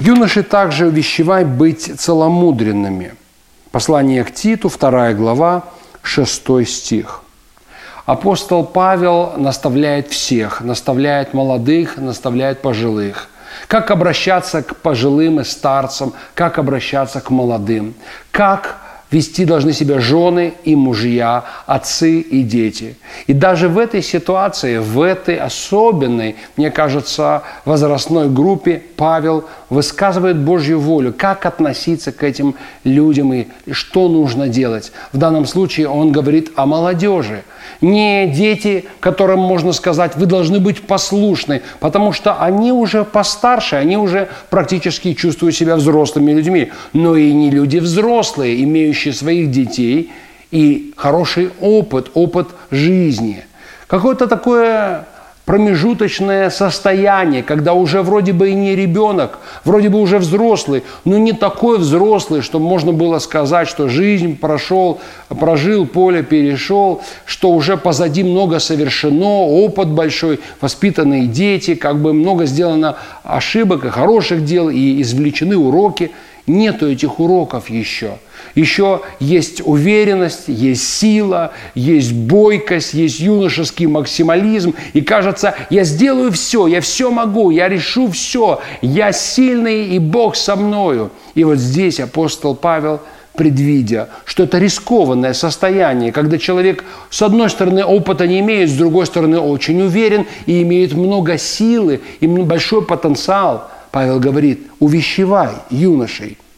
Юноши также увещевай быть целомудренными. Послание к Титу, 2 глава, 6 стих. Апостол Павел наставляет всех, наставляет молодых, наставляет пожилых. Как обращаться к пожилым и старцам, как обращаться к молодым, как вести должны себя жены и мужья, отцы и дети. И даже в этой ситуации, в этой особенной, мне кажется, возрастной группе Павел высказывает Божью волю, как относиться к этим людям и что нужно делать. В данном случае он говорит о молодежи. Не дети, которым можно сказать, вы должны быть послушны, потому что они уже постарше, они уже практически чувствуют себя взрослыми людьми, но и не люди взрослые, имеющие своих детей и хороший опыт, опыт жизни. Какое-то такое промежуточное состояние, когда уже вроде бы и не ребенок, вроде бы уже взрослый, но не такой взрослый, что можно было сказать, что жизнь прошел, прожил, поле перешел, что уже позади много совершено, опыт большой, воспитанные дети, как бы много сделано ошибок и хороших дел, и извлечены уроки. Нету этих уроков еще – еще есть уверенность, есть сила, есть бойкость, есть юношеский максимализм. И кажется, я сделаю все, я все могу, я решу все, я сильный, и Бог со мною. И вот здесь апостол Павел предвидя, что это рискованное состояние, когда человек, с одной стороны, опыта не имеет, с другой стороны, очень уверен и имеет много силы, и большой потенциал. Павел говорит, увещевай юношей –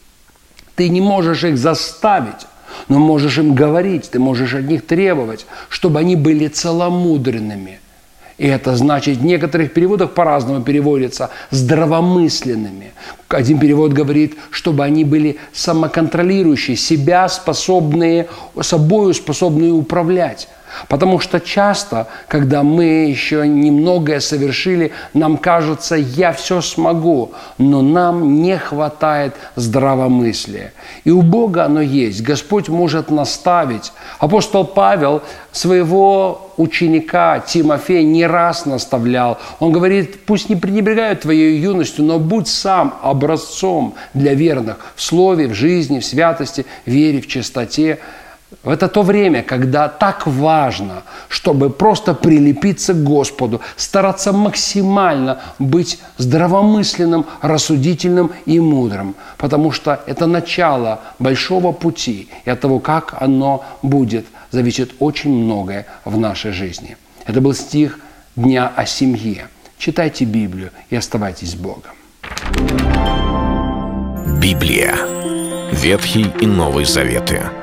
ты не можешь их заставить, но можешь им говорить, ты можешь от них требовать, чтобы они были целомудренными. И это значит, в некоторых переводах по-разному переводится здравомысленными. Один перевод говорит, чтобы они были самоконтролирующие, себя способные, собою способные управлять. Потому что часто, когда мы еще немногое совершили, нам кажется, я все смогу, но нам не хватает здравомыслия. И у Бога оно есть. Господь может наставить. Апостол Павел своего ученика Тимофея не раз наставлял. Он говорит, пусть не пренебрегают твоей юностью, но будь сам образцом для верных в слове, в жизни, в святости, в вере, в чистоте. Это то время, когда так важно, чтобы просто прилепиться к Господу, стараться максимально быть здравомысленным, рассудительным и мудрым, потому что это начало большого пути, и от того, как оно будет, зависит очень многое в нашей жизни. Это был стих Дня о семье. Читайте Библию и оставайтесь с Богом. Библия. Ветхий и Новый Заветы.